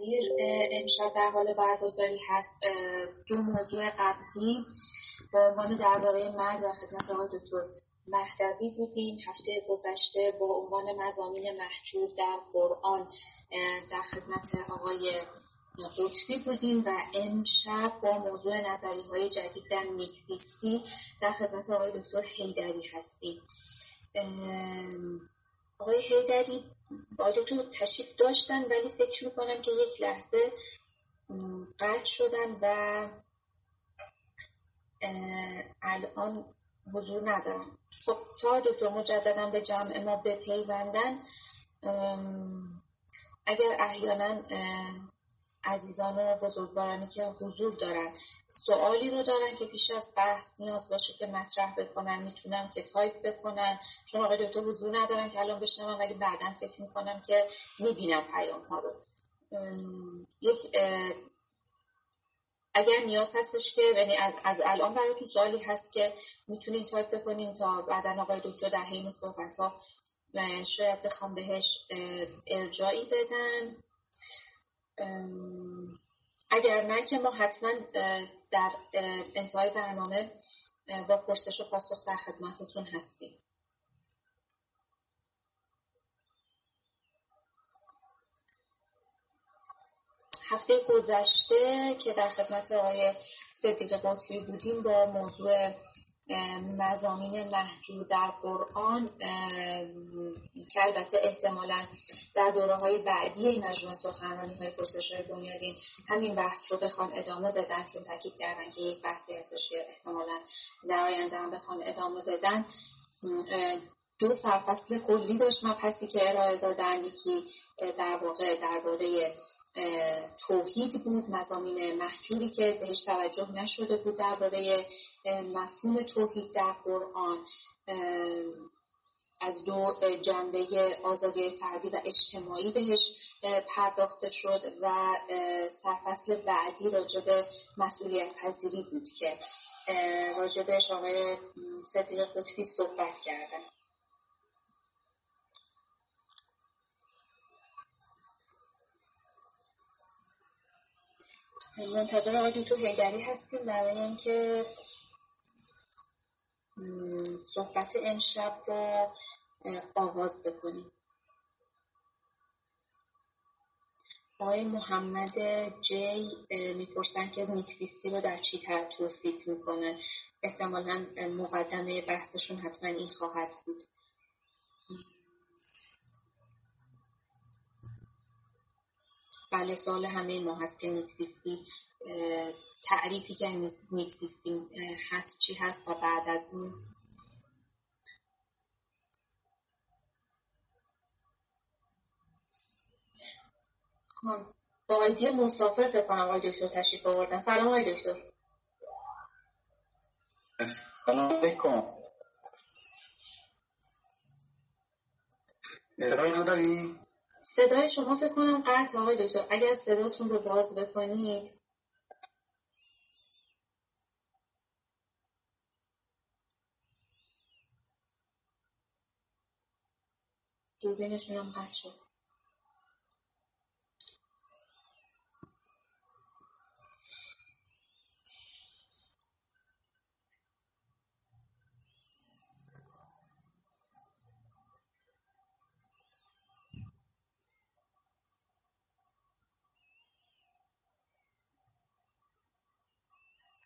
تصویر امشب در حال برگزاری هست دو موضوع قبلی به عنوان درباره مرگ و خدمت آقای دکتر مهدوی بودیم. هفته گذشته با عنوان مزامین محجور در قرآن در خدمت آقای قطبی بودیم و امشب با موضوع نظری های جدید در نیکزیستی در خدمت آقای دکتر هیدری هستیم. آقای هیدری با دکتر تشریف داشتن ولی فکر می‌کنم که یک لحظه قطع شدن و الان حضور ندارم خب تا دکتر مجددا به جمع ما بپیوندن اگر احیانا عزیزان و بزرگوارانی که حضور دارن سوالی رو دارن که پیش از بحث نیاز باشه که مطرح بکنن می‌تونن که تایپ بکنن. چون آقای دکتر حضور ندارن که الان بشنم ولی بعدا فکر می‌کنم که می‌بینم پیام ها رو یک اگر نیاز هستش که یعنی از, از الان براتون سوالی هست که می‌تونین تایپ بکنین تا بعدا آقای دکتر در حین صحبت ها شاید بخوام بهش ارجایی بدن اگر نه که ما حتما در انتهای برنامه با پرسش و پاسخ در خدمتتون هستیم. هفته گذشته که در خدمت آقای صدیق قطبی بودیم با موضوع مزامین محجور در قرآن که البته احتمالا در دوره های بعدی این مجموعه سخنرانی های های بنیادین همین بحث رو بخوان ادامه بدن چون تاکید کردن که یک بحثی هستش که احتمالا در آینده هم بخوان ادامه بدن. دو سرفصل کلی داشت مبحثی که ارائه دادن یکی در واقع درباره توحید بود مزامین محجوری که بهش توجه نشده بود درباره مفهوم توحید در قرآن. از دو جنبه آزادی فردی و اجتماعی بهش پرداخته شد و سرفصل بعدی راجع به مسئولیت پذیری بود که راجع بهش آقای صدیق قطبی صحبت کردن منتظر آقای تو هیدری هستیم برای اینکه صحبت امشب رو آغاز بکنیم. آقای محمد جی می‌پرسن که میکسیستی رو در چی توصیف می‌کنن؟ احتمالا مقدمه بحثشون حتما این خواهد بود. بله سوال همه ما هست که نیکزیستی تعریفی که نیکزیستی هست چی هست و بعد از اون؟ خب، با آیدی مسافر فکر کنم آقای دکتر تشریف آوردن. سلام آقای دکتر. سلام علیکم. نداری؟ صدای شما فکر کنم قطع آقای دکتر. اگر صداتون رو باز بکنید. دوربینشون هم قطع شد.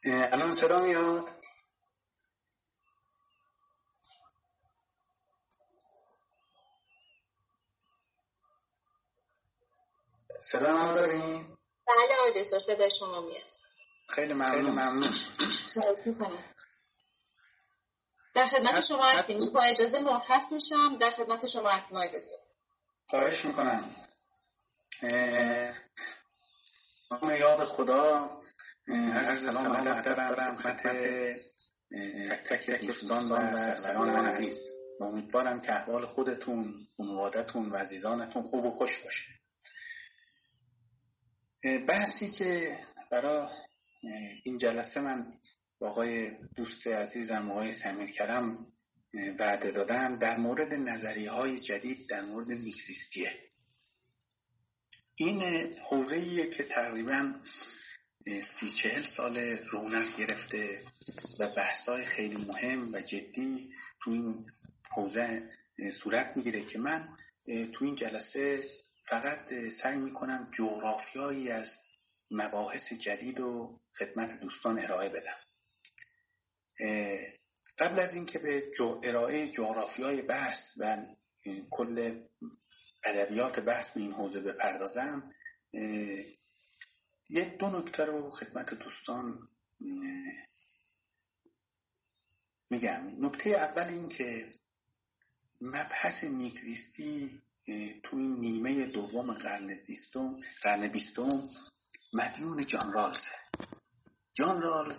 الان صدا میاد؟ صدا نداریم بله آقای دکتر صدای شما میاد. خیلی ممنون. ممنون. در خدمت شما هستیم. با اجازه مرخص میشم. در خدمت شما هستیم آقای دکتر. خواهش می‌کنم. یاد خدا سلام و ادب دارم خدمت تک تک دوستان و سران عزیز. امیدوارم که احوال خودتون خانوادتون و عزیزانتون خوب و خوش باشه. بحثی که برای این جلسه من با آقای دوست عزیزم آقای سمیر کرم وعده دادم در مورد نظریه های جدید در مورد میکسیستیه. این حوزه که تقریبا سی چهل سال رونق گرفته و بحثای خیلی مهم و جدی تو این حوزه صورت می‌گیره که من تو این جلسه فقط سعی می‌کنم جغرافیایی از مباحث جدید و خدمت دوستان ارائه بدم. قبل از اینکه به ارائه جغرافیای بحث و کل ادبیات بحث به این حوزه بپردازم یه دو نکته رو خدمت دوستان میگم. نکته اول این که مبحث نیکزیستی تو این نیمه دوم قرن زیستم قرن بیستم مدیون جان رالزه جان رالز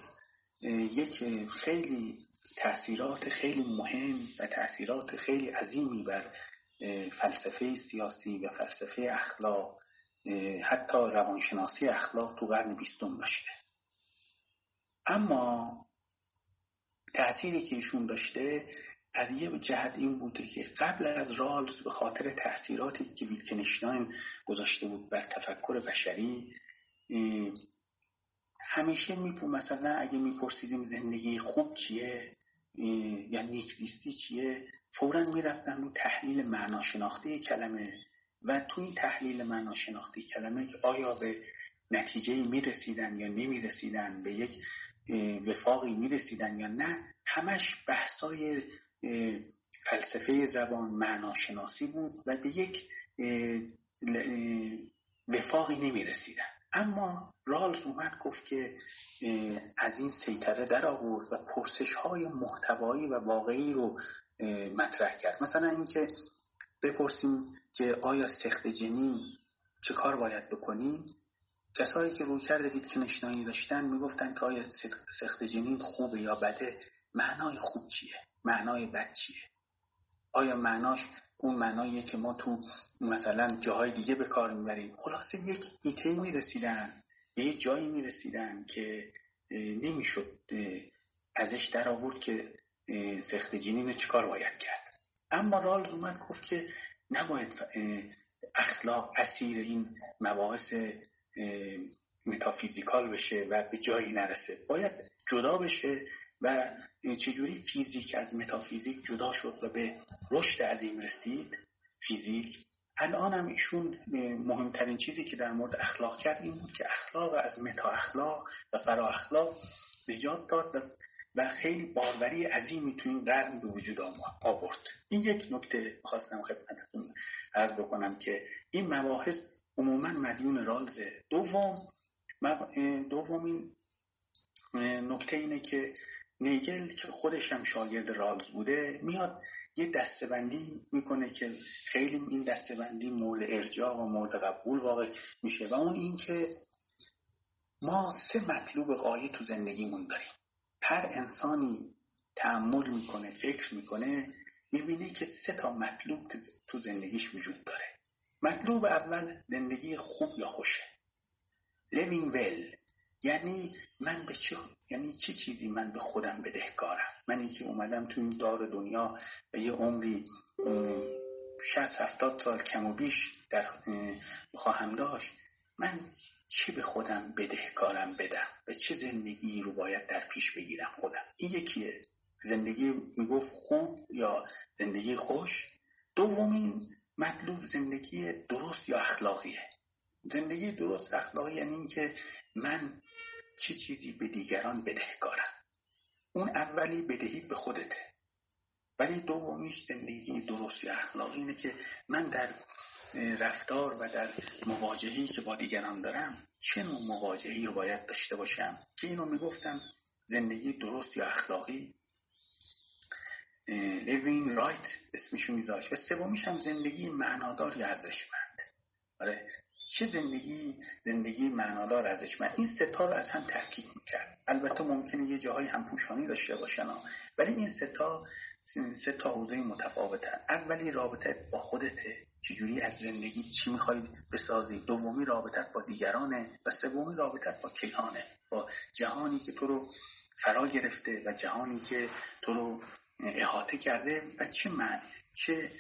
یک خیلی تاثیرات خیلی مهم و تاثیرات خیلی عظیمی بر فلسفه سیاسی و فلسفه اخلاق حتی روانشناسی اخلاق تو قرن بیستم داشته. اما تأثیری که ایشون داشته از یه جهت این بوده که قبل از رالز به خاطر تأثیراتی که ویتکنشتاین گذاشته بود بر تفکر بشری همیشه میپو مثلا اگه میپرسیدیم زندگی خوب چیه یا نیکزیستی چیه فورا می‌رفتن رو تحلیل معناشناختی کلمه و تو این تحلیل معناشناختی کلمه که آیا به نتیجه می‌رسیدن یا نمی‌رسیدن به یک وفاقی می‌رسیدن یا نه همش بحثای فلسفه زبان معناشناسی بود و به یک وفاقی نمی‌رسیدن. اما رالز اومد گفت که از این سیطره در آورد و پرسش های محتوایی و واقعی رو مطرح کرد. مثلا اینکه بپرسیم که آیا سخت جنین چه کار باید بکنیم کسایی که روی کرده ویتکنشتاینی داشتن می‌گفتن که آیا سخت جنین خوبه یا بده؟ معنای خوب چیه؟ معنای بد چیه؟ آیا معناش اون معناییه که ما تو مثلا جاهای دیگه به کار می‌بریم؟ خلاصه یک ایته می‌رسیدن به یک جایی می‌رسیدن که نمی‌شد ازش در آورد که سخت جنین چیکار باید کرد. اما رالز اومد گفت که نباید اخلاق اسیر این مباحث metaphysical بشه و به جایی نرسه. باید جدا بشه و چجوری فیزیک از متافیزیک جدا شد و به رشد عظیم رسید؟ فیزیک. الان هم ایشون مهمترین چیزی که در مورد اخلاق کرد این بود که اخلاق از متا اخلاق و فرا اخلاق نجات داد خیلی باروری عظیمی تو این قرن به وجود آورد. این یک نکته خواستم خدمتتون عرض بکنم که این مباحث عموما مدیون رالزه دوم دومین نکته اینه که نیگل که خودش هم شاگرد رالز بوده میاد یه دستبندی می‌کنه که خیلی این دستبندی مورد ارجاع و مورد قبول واقع میشه و اون این که ما سه مطلوب قایی تو زندگیمون داریم. هر انسانی تعمل می‌کنه فکر می‌کنه می‌بینه که سه تا مطلوب تو زندگیش وجود داره. مطلوب اول زندگی خوب یا خوشه. Living well. یعنی من به چه یعنی چه چیزی من به خودم بدهکارم؟ منی که اومدم تو این دار دنیا و یه عمری 60 70 سال کم و بیش در خواهم داشت من چی به خودم بدهکارم بدم؟ و چه زندگی رو باید در پیش بگیرم خودم؟ این یکیه. زندگی می‌گفت خوب یا زندگی خوش؟ دومین مطلوب زندگی درست یا اخلاقیه؟ زندگی درست اخلاقی یعنی اینکه من چه چیزی به دیگران بدهکارم؟ اون اولی بدهی به خودته. ولی دومیش زندگی درست یا اخلاقی اینه که من در رفتار و در مواجهی که با دیگران دارم چه نوع مواجهی رو باید داشته باشم؟ که اینو می‌گفتم زندگی درست یا اخلاقی؟ لیوین رایت اسمشو میذاشت. و سومیش هم زندگی معنادار یا ارزشمند. آره چه زندگی؟ زندگی معنادار ارزشمند. این ستا رو از هم تفکیک می‌کرد. البته ممکنه یه جاهای هم پوشانی داشته باشن ولی این ستا سه تا حوزه متفاوتن. اولی رابطه با خودته. چجوری از زندگی چی می‌خوای بسازی؟ دومی رابطت با دیگرانه و سومی رابطت با کیهانه با جهانی که تو رو فرا گرفته و جهانی که تو رو احاطه کرده و چه معنی چه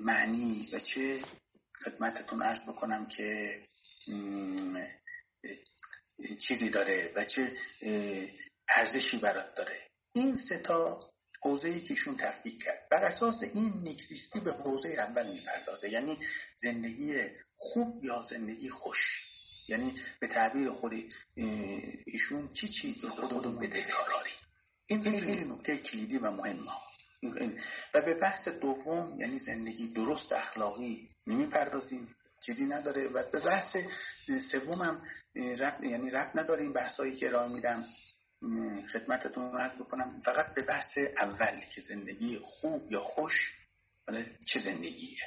معنی و چه خدمتتون عرض بکنم که چیزی داره و چه ارزشی برات داره. این سه تا حوزه که ایشون تفکیک کرد. بر اساس این نیکزیستی به حوزه اول می‌پردازه. یعنی زندگی خوب یا زندگی خوش. یعنی به تعبیر خود ایشون چی چی به خودمون بده کاری این خیلی نکته کلیدی و مهمه و به بحث دوم یعنی زندگی درست اخلاقی نمی‌پردازیم. چیزی نداره. و به بحث سومم رب یعنی رب نداره این بحثایی که ارائه میدم. خدمتتون عرض بکنم. فقط به بحث اول که زندگی خوب یا خوش چه زندگیه؟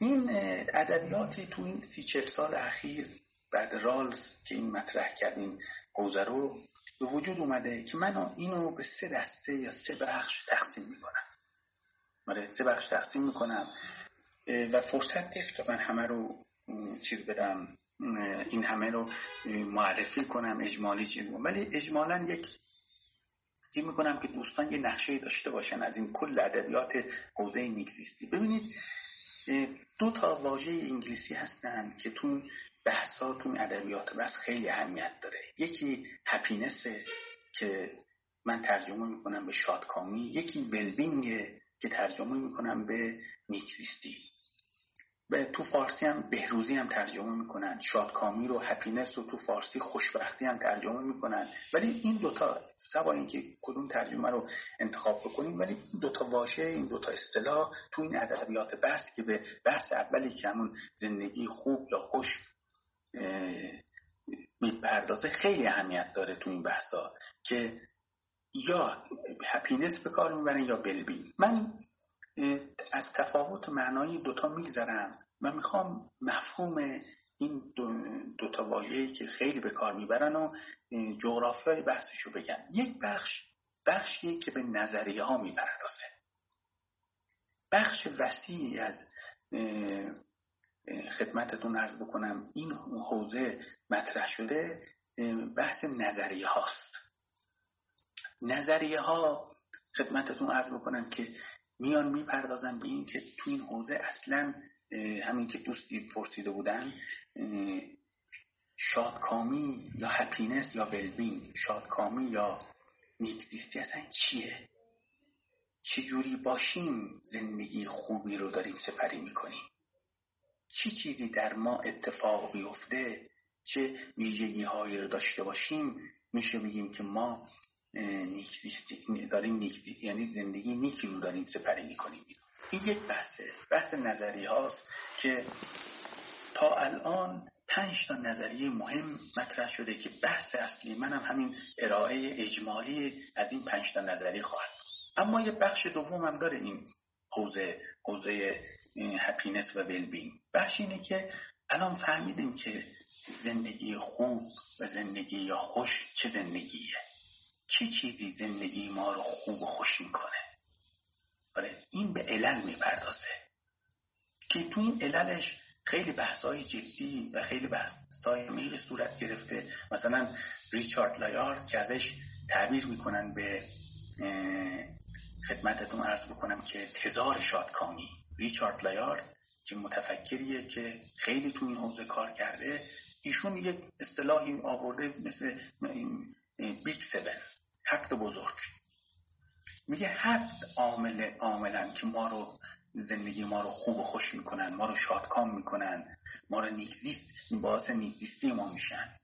این ادبیاتی تو این سی چل سال اخیر بعد رالز که این مطرح کردیم حوزه رو به وجود اومده که من اینو به سه دسته یا سه بخش تقسیم می‌کنم. آره سه بخش تقسیم می‌کنم. و فرصت نیست که من همه رو چیز بدم. این همه رو معرفی کنم اجمالی چیز ولی اجمالا یک فکر می‌کنم که دوستان یه نقشه داشته باشن از این کل ادبیات حوزه نیکزیستی ببینید دو تا واژه انگلیسی هستن که تو بحثا تو ادبیات بس خیلی اهمیت داره. یکی هپینسه که من ترجمه می‌کنم به شادکامی یکی ولبینگ که ترجمه می‌کنم به نیکزیستی به تو فارسی هم بهروزی هم ترجمه می‌کنن. شادکامی رو هپینس رو تو فارسی خوشبختی هم ترجمه می‌کنن. ولی این دوتا سوا اینکه کدوم ترجمه رو انتخاب بکنیم ولی این دوتا واژه این دوتا اصطلاح تو این ادبیات بحث که به بحث اولی که همون زندگی خوب یا خوش می‌پردازه خیلی اهمیت داره تو این بحثا که یا هپینس به کار می‌برن یا بلبین من از تفاوت معنایی دوتا میگذرم و می‌خوام مفهوم این دوتا دو واژه‌ای که خیلی به کار می‌برن و جغرافیای بحثش رو بگن یک بخش بخشی که به نظریه ها می‌پردازه. بخش وسیعی از خدمتتون عرض بکنم این حوزه مطرح شده بحث نظریه هاست نظریه ها خدمتتون عرض بکنم که میان می‌پردازن به این که تو این حوزه اصلا همین که دوستی پرسیده بودن شادکامی یا هپینس یا ولبین شادکامی یا نیکزیستی اصلا چیه؟ چجوری باشیم زندگی خوبی رو داریم سپری می‌کنیم؟ چی چیزی در ما اتفاق بیفته چه ویژگی هایی رو داشته باشیم؟ میشه بگیم که ما نیکزیستی داریم نیکزی یعنی زندگی نیکی رو داریم سپری می‌کنیم. این یک بحثه. بحث نظری هاست که تا الان پنج تا نظریه مهم مطرح شده که بحث اصلی منم هم همین ارائه اجمالی از این پنج تا نظریه خواهد اما یه بخش دوم هم داره این حوزه حوزه هپینس و ولبین بخش اینه که الان فهمیدیم که زندگی خوب و زندگی یا خوش چه زندگیه. چه چیزی زندگی ما رو خوب و خوش می‌کنه؟ آره این به علل می‌پردازه. که تو این عللش خیلی بحثای جدی و خیلی بحثای میل صورت گرفته. مثلا ریچارد لایارد که ازش تعبیر می‌کنن به خدمتتون عرض بکنم که تزار شادکامی. ریچارد لایارد که متفکریه که خیلی تو این حوزه کار کرده ایشون یک اصطلاحی آورده مثل big seven. هفت بزرگ. میگه هفت عامل عاملن که ما رو زندگی ما رو خوب و خوش می‌کنن ما رو شادکام می‌کنن ما رو نیکزیست باعث نیکزیستی ما میشن.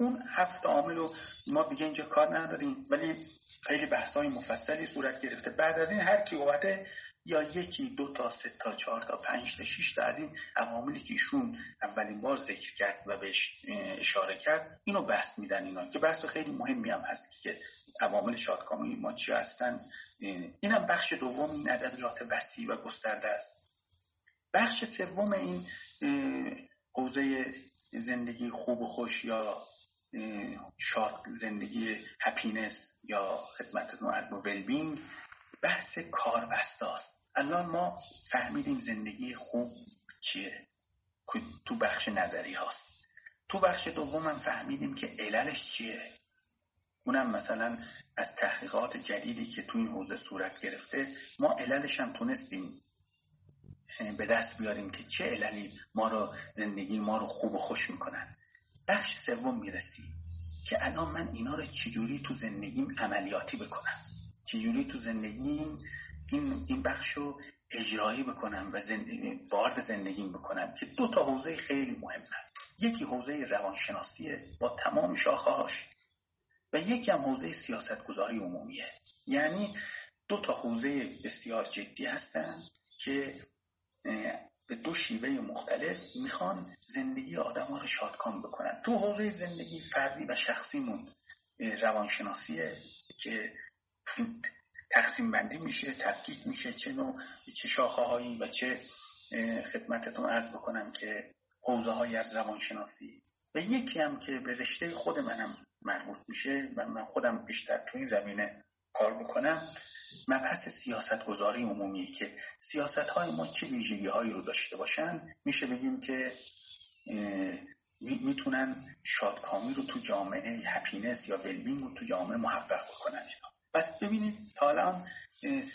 اون هفت عامل رو ما دیگه اینجا کار نداریم ولی خیلی بحثای مفصلی صورت گرفته. بعد از این هر کی اومده یا یکی دو تا سه تا چهار تا پنج تا شش تا از این عواملی که ایشون اولین بار ذکر کرد و بهش اشاره کرد اینو بحث میدن اینا. که بحث خیلی مهمی هم هست که عوامل شادکامی ما چی هستن. اینم بخش دوم این ادبیات وسیع و گسترده است. بخش سوم این حوزه زندگی خوب و خوش یا شاد زندگی هپینس یا خدمت نوع ولبینگ بحث کاربستاست. الان ما فهمیدیم زندگی خوب چیه. تو بخش نظری هاست. تو بخش دوم فهمیدیم که عللش چیه. اونم مثلا از تحقیقات جدیدی که تو این حوزه صورت گرفته ما عللش هم تونستیم به دست بیاریم که چه عللی ما رو زندگی ما رو خوب و خوش می‌کنن. بخش سوم می‌رسی که الان من اینا رو چجوری تو زندگیم عملیاتی بکنم. چجوری تو زندگیم این, این بخش رو اجرایی بکنم و زندگی وارد زندگیم بکنم که دو تا حوزه خیلی مهمه یکی حوزه روانشناسیه با تمام شاخه‌هاش و یکی هم حوزه سیاست گذاری عمومیه. یعنی دو تا حوزه بسیار جدی هستن که به دو شیوه مختلف می‌خوان زندگی آدم ها رو شادکام بکنن. تو حوزه زندگی فردی و شخصیمون روانشناسیه که تقسیم بندی میشه تفکیک میشه چه نوع چه شاخه هایی و چه خدمتتون عرض بکنم که حوزه های از روانشناسی. و یکی هم که به رشته خود منم مربوط میشه و من خودم بیشتر تو این زمینه کار بکنم مبحث سیاست گذاری عمومی که سیاست های ما چه ویژگی هایی رو داشته باشن؟ میشه بگیم که می‌تونن شادکامی رو تو جامعه هپینس یا ولبینگ رو تو جامعه محقق بکنن. پس ببینید تا الان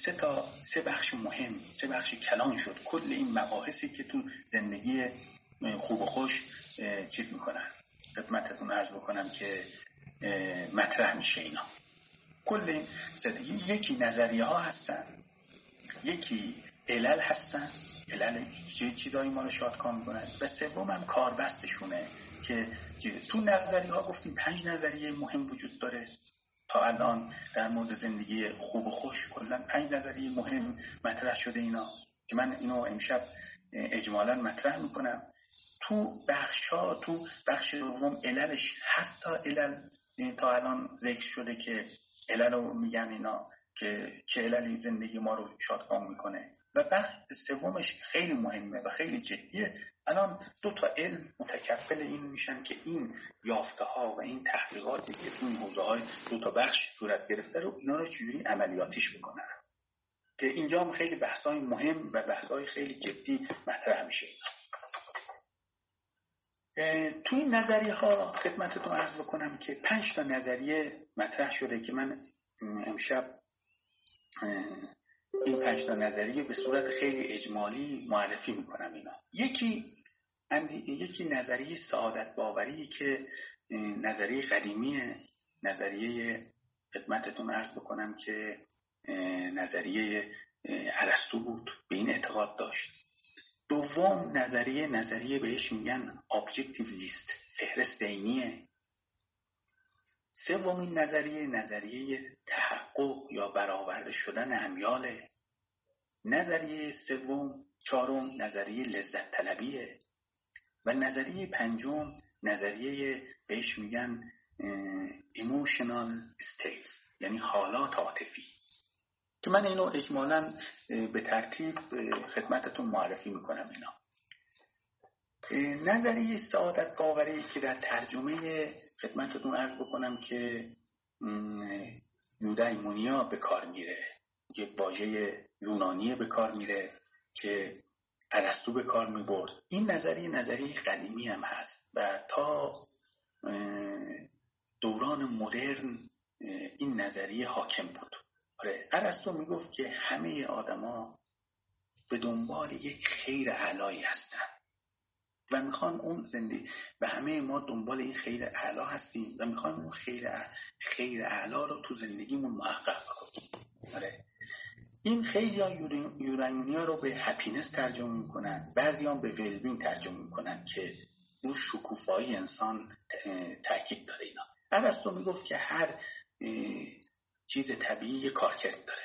سه تا سه بخش مهم سه بخش کلان شد. کل این مباحثی که تو زندگی خوب و خوش چیز می‌کنن. خدمتتون عرض بکنم که مطرح میشه اینا. کل این زندگی یکی نظریه ها هستن یکی علل هستن. علل چه چیزایی ما رو شادکام می‌کنن؟ و سوم هم کاربستشونه که تو نظریه ها گفتیم پنج نظریه مهم وجود داره. تا الان در مورد زندگی خوب و خوش کلا پنج نظریه مهم مطرح شده اینا که من اینو امشب اجمالا مطرح می‌کنم. تو بخش ها تو بخش دوم عللش هست تا علل تا الان ذکر شده که علل رو میگن اینا که چه عللی زندگی ما رو شادکام می‌کنه. و بخش سومش خیلی مهمه و خیلی جدیه. الان دو تا علم متکفل این میشن که این یافته ها و این تحقیقاتی که تو این حوزه های دو تا بخش صورت گرفته رو اینا رو چجوری عملیاتیش بکنن که اینجا هم خیلی بحث های مهم و بحث های خیلی جدی مطرح میشه. تو این نظریه ها خدمتتون عرض کنم که پنج تا نظریه مطرح شده که من امشب این پنج تا نظریه به صورت خیلی اجمالی معرفی می‌کنم اینا. یکی یکی نظریه سعادت باوری که نظریه قدیمی نظریه خدمتتون عرض بکنم که نظریه عرستو بود به این اعتقاد داشت. دوم نظریه نظریه بهش میگن objective لیست فهرست عینیه. سومین نظریه نظریه تحقق یا برآورده شدن امیاله نظریه سوم چهارم نظریه لذت طلبیه. و نظریه پنجم نظریه بهش میگن emotional states یعنی حالات عاطفی. که من اینو اجمالا به ترتیب خدمتتون معرفی می‌کنم اینا. نظریه سعادت باوری که در ترجمه خدمتتون عرض بکنم که یودایمونیا به کار میره. یک واژه یونانی به کار میره که ارسطو به کار می‌برد. این نظریه نظریه قدیمی هم هست و تا دوران مدرن این نظریه حاکم بود. آره ارسطو می‌گفت که همه آدما به دنبال یک خیر علایی هستن. و می‌خوان اون زندگی و همه ما دنبال این خیر اعلا هستیم و می‌خوان اون خیر خیر اعلا رو تو زندگیمون محقق کنیم آره. این خیلی ها یورانیونیا رو به هپینس ترجمه می‌کنن بعضی به ولبین ترجمه می‌کنن که اون شکوفایی انسان تاکید داره اینا. ارسطو می‌گفت که هر چیز طبیعی یه کارکرد داره.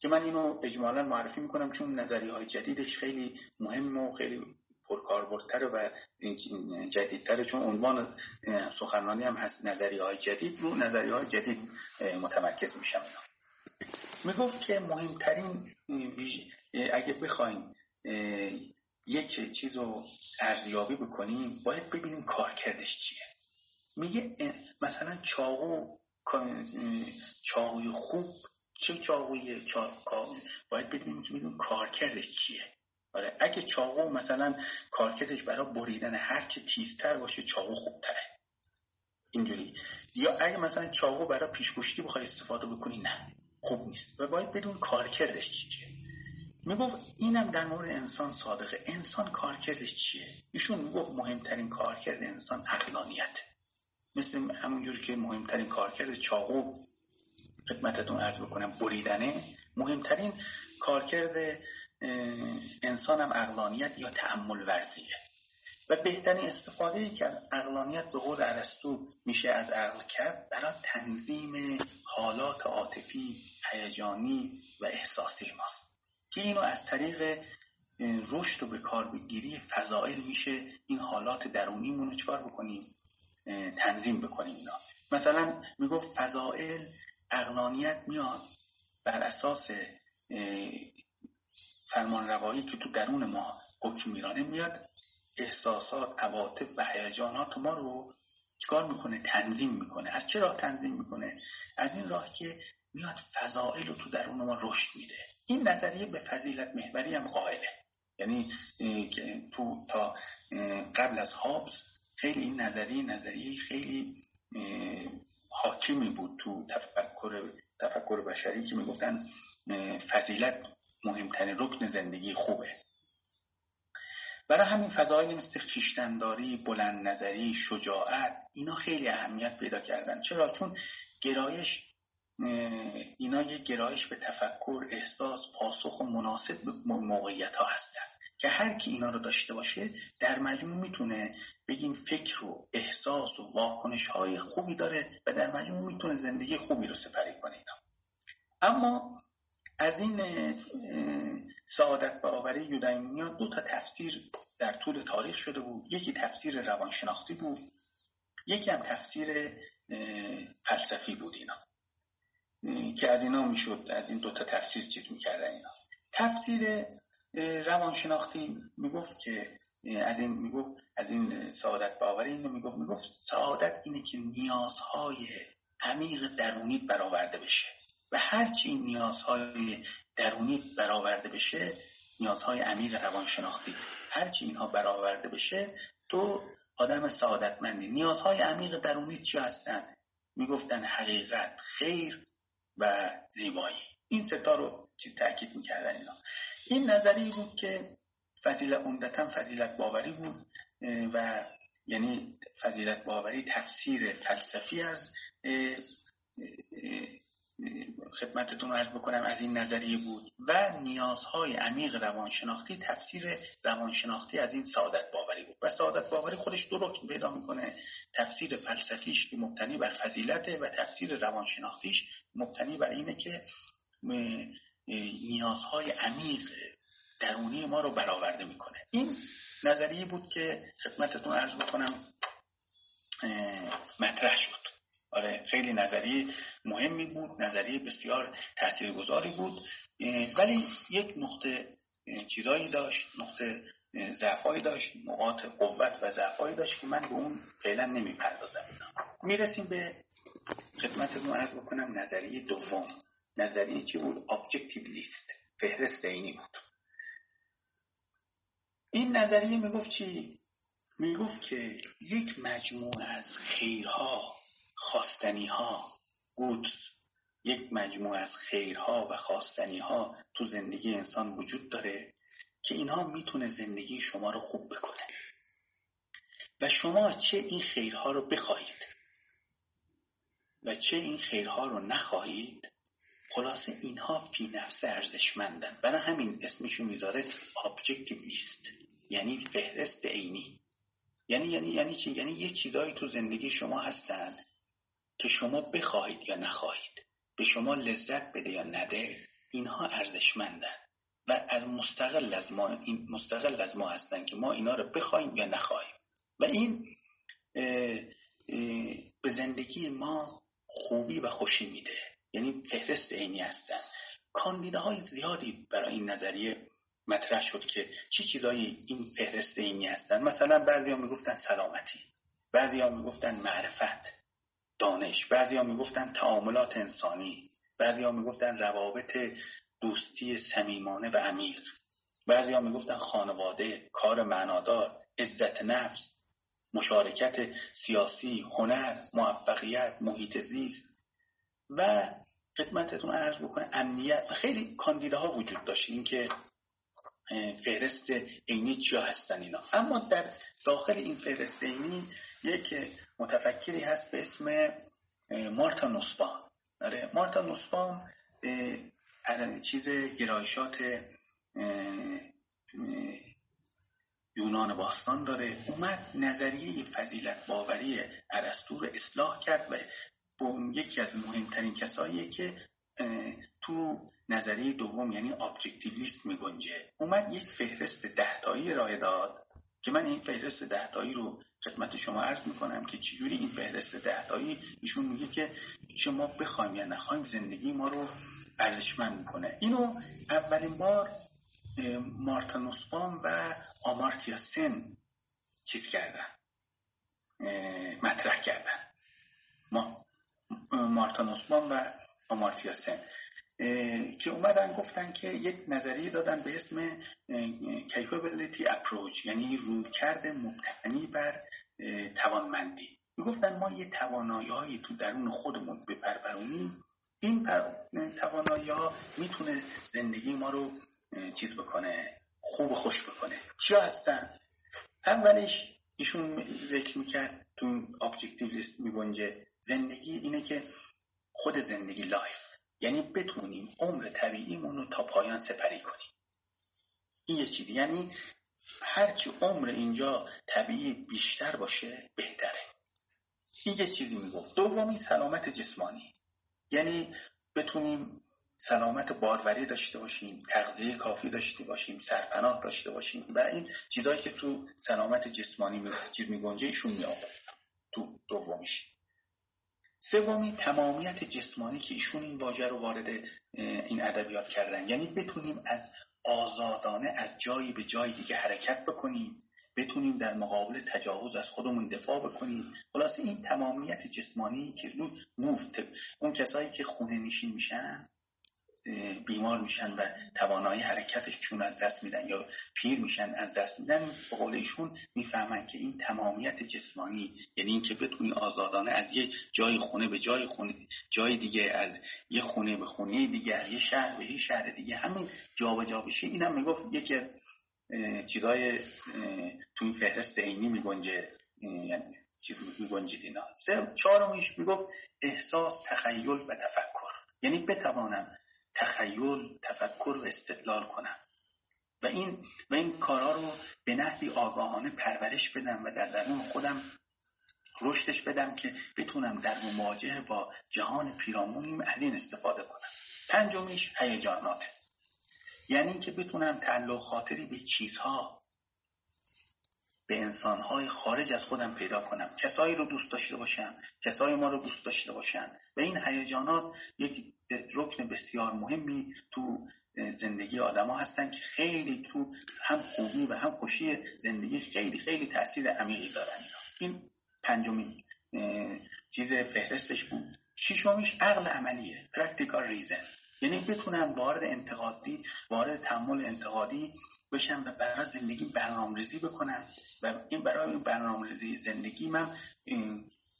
که من اینو اجمالا معرفی می‌کنم چون نظریه های جدیدش خیلی مهم و خیلی پرکاربردتر و جدیدتر چون عنوان سخنرانی هم هست نظریه های جدید. رو نظریه های جدید متمرکز میشم اینا. می‌گفت که مهمترین اگه بخوایم یک چیز رو ارزیابی بکنیم باید ببینیم کارکردش چیه. میگه مثلا چاقو چاقوی خوب چه چاقوی چاقو باید ببینیم که می‌دونیم کارکردش چیه. آره اگه چاقو مثلا کارکردش برای بریدن هر چه تیزتر باشه چاقو خوبتره. اینجوری. یا اگه مثلا چاقو برای پیشگوشتی بخوای استفاده بکنی نه خوب نیست. و باید بدون کارکردش چیه؟ می‌گفت اینم در مورد انسان صادقه. انسان کارکردش چیه؟ ایشون می‌گفت مهمترین کارکرد انسان اقلانیت مثل همونجور که مهمترین کارکرد چاقو خدمتتون عرض بکنم بریدنه. مهمترین کارکرد انسان هم اقلانیت یا تعمل ورزیه. و بهترین استفاده ای که از اقلانیت به قول عرستو میشه از عقل کرد برای تنظیم حالات عاطفی هیجانی و احساسی ماست. که اینو از طریق رشد و به کار بگیری فضائل میشه این حالات درونیمون رو چکار بکنیم تنظیم بکنیم اینا. مثلا می‌گفت فضائل اقلانیت میاد بر اساس فرمان روایی که تو درون ما حکم میرانه میاد احساسات عواطف و هیجانات ما رو چکار می‌کنه؟ تنظیم می‌کنه. از چه راه تنظیم می‌کنه؟ از این راه که میاد فضائل رو تو درون ما رشد میده. این نظریه به فضیلت محوری هم قائله. یعنی تو تا قبل از هابز خیلی این نظریه نظریه خیلی حاکمی بود تو تفکر تفکر بشری که می‌گفتن فضیلت مهمترین رکن زندگی خوبه. برای همین فضایی مثل خیشتنداری، بلند نظری، شجاعت اینا خیلی اهمیت پیدا کردن. چرا؟ چون گرایش اینا یه گرایش به تفکر، احساس، پاسخ و مناسب به موقعیت ها هستن. که هر کی اینا رو داشته باشه در مجموع می‌تونه بگیم فکر و احساس و واکنش های خوبی داره و در مجموع می‌تونه زندگی خوبی رو سپری کنه اینا. اما از این سعادت باوری یودایمینیان دو تا تفسیر در طول تاریخ شده بود. یکی تفسیر روانشناختی بود یکی هم تفسیر فلسفی بود اینا. که از اینا می‌شد از این دو تا تفسیر چیز می‌کردن اینا. تفسیر روانشناختی می‌گفت که از این می‌گفت از این سعادت باوری اینو می‌گفت می‌گفت سعادت اینه که نیازهای عمیق درونی برآورده بشه. و هرچی نیازهای درونی برآورده بشه نیازهای عمیق روانشناختی هرچی اینها برآورده بشه تو آدم سعادتمندی. نیازهای عمیق درونی چی هستند؟ می‌گفتن حقیقت خیر و زیبایی. این ستا رو چی تاکید می‌کردن اینا؟ این نظری بود که فضیلت عمدتا فضیلت باوری بود و یعنی فضیلت باوری تفسیر فلسفی از خدمتتون عرض بکنم از این نظریه بود. و نیازهای عمیق روانشناختی تفسیر روانشناختی از این سعادت باوری بود. و سعادت باوری خودش دو رکن پیدا می‌کنه. تفسیر فلسفیش که مبتنی بر فضیلته و تفسیر روانشناختیش مبتنی بر اینه که نیازهای عمیق درونی ما رو برآورده می‌کنه. این نظریه بود که خدمتتون عرض بکنم مطرح شد. آره خیلی نظریه مهمی بود نظریه بسیار تاثیرگذاری بود ولی یک نقطه چیزایی داشت نقطه ضعفایی داشت نقاط قوت و ضعفایی داشت که من به اون فعلا نمی‌پردازم. می‌رسیم به خدمتتون عرض بکنم نظریه دوم. نظریه چی بود؟ ابجکتیو لیست فهرست عینی بود. این نظریه می‌گفت چی؟ می‌گفت که یک مجموعه از خیرها خواستنی ها گودز یک مجموعه از خیرها و خواستنی ها تو زندگی انسان وجود داره که اینها می‌تونه زندگی شما رو خوب بکنه. و شما چه این خیرها رو بخواهید و چه این خیرها رو نخواهید خلاصه اینها فی نفس ارزشمندن. برای همین اسمشو می‌ذاره objective لیست یعنی فهرست عینی. یعنی یعنی یعنی چی؟ یعنی یه چیزایی تو زندگی شما هستن که شما بخواهید یا نخواهید به شما لذت بده یا نده اینها ارزشمندن. و از مستقل از ما این مستقل از ما هستن که ما اینا رو بخوایم یا نخواهیم. و این به زندگی ما خوبی و خوشی میده. یعنی فهرست عینی هستن. کاندیداهای زیادی برای این نظریه مطرح شد که چی چیزایی این فهرست عینی هستن. مثلا بعضی ها می‌گفتن سلامتی. بعضی ها می‌گفتن معرفت. دانش. بعضی ها می‌گفتن تعاملات انسانی. بعضی ها می‌گفتن روابط دوستی صمیمانه و عمیق. بعضی ها می‌گفتن خانواده کار معنادار عزت نفس مشارکت سیاسی هنر موفقیت محیط زیست. و خدمتتون عرض بکنه امنیت. خیلی کاندیداها وجود داشت. این که فهرست عینی چیا هستن اینا؟ اما در داخل این فهرست عینی یک متفکری هست به اسم مارتا نوسبام آره مارتا نوسبام چیز گرایشات یونان باستان داره. اومد نظریه فضیلت باوری ارسطو رو اصلاح کرد و یکی از مهمترین کساییه که تو نظریه دوم یعنی objective list می گنجه اومد یک فهرست دهتایی ارائه داد که من این فهرست دهتایی رو خدمت شما عرض می‌کنم که چجوری این فهرست دهتایی ایشون میگه که چه ما بخوایم یا نخوایم زندگی ما رو ارزشمند می‌کنه اینو اولین بار نوسبام و آمارتیا سن چیز کردن. مطرح کردن. ما نوسبام و آمارتیا سن. که اومدن گفتن که یک نظریه دادن به اسم capability approach یعنی رویکرد مبتنی بر توانمندی. می‌گفتن ما یه توانایی تو درون خودمون بپرورونیم. این توانایی ها می‌تونه زندگی ما رو چیز بکنه خوب و خوش بکنه. چیا هستن؟ اولش ایشون ذکر می‌کرد تو این objective list میگنجه. زندگی اینه که خود زندگی life. یعنی بتونیم عمر طبیعیمون رو تا پایان سپری کنیم. این یه چیزی. یعنی هرچی عمر اینجا طبیعی بیشتر باشه بهتره. این یه چیزی می‌گفت. دومی سلامت جسمانی. یعنی بتونیم سلامت باروری داشته باشیم تغذیه کافی داشته باشیم سرپناه داشته باشیم و این چیزهایی که تو سلامت جسمانی میگنجه ایشون تو دومیش. سومی تمامیت جسمانی که ایشون این واژه رو وارد این ادبیات کردن. یعنی بتونیم از آزادانه از جایی به جای دیگه حرکت بکنیم بتونیم در مقابل تجاوز از خودمون دفاع بکنیم. خلاصه این تمامیت جسمانی که رو موفت اون کسایی که خونه نشین میشن بیمار میشن و توانایی حرکتشون از دست میدن یا پیر میشن از دست میدن به قول ایشون می‌فهمن که این تمامیت جسمانی یعنی اینکه بتونی آزادانه از یه جای خونه به جای خونه جای دیگه از یه خونه به خونه دیگه از یه شهر به یه شهر دیگه همین جابجا جا بشه. اینم می‌گفت یکی از چیزای تو این فهرست عینی میگنجه یعنی میگنجید اینا. سه چهارمیش می‌گفت احساس تخیل و تفکر. یعنی بتوانم تخیل تفکر و استدلال کنم. و این و این کارا رو به نحوی آگاهانه پرورش بدم و در درون خودم رشدش بدم که بتونم در مواجهه با جهان پیرامونیم از این استفاده کنم. پنجمیش هیجانات. یعنی اینکه بتونم تعلق خاطری به چیزها به انسانهای خارج از خودم پیدا کنم. کسایی رو دوست داشته باشم کسایی ما رو دوست داشته باشن. و این هیجانات یک رکن بسیار مهمی تو زندگی آدما هستن که خیلی تو هم خوبی و هم خوشی زندگی خیلی خیلی تاثیر عمیقی دارن. این پنجمین چیز فهرستش بود. ششمیش عقل عملیه practical reason یعنی بتونم وارد انتقادی وارد تأمل انتقادی بشم و برای زندگی برنامه‌ریزی بکنم و این برای برنامه‌ریزی زندگی من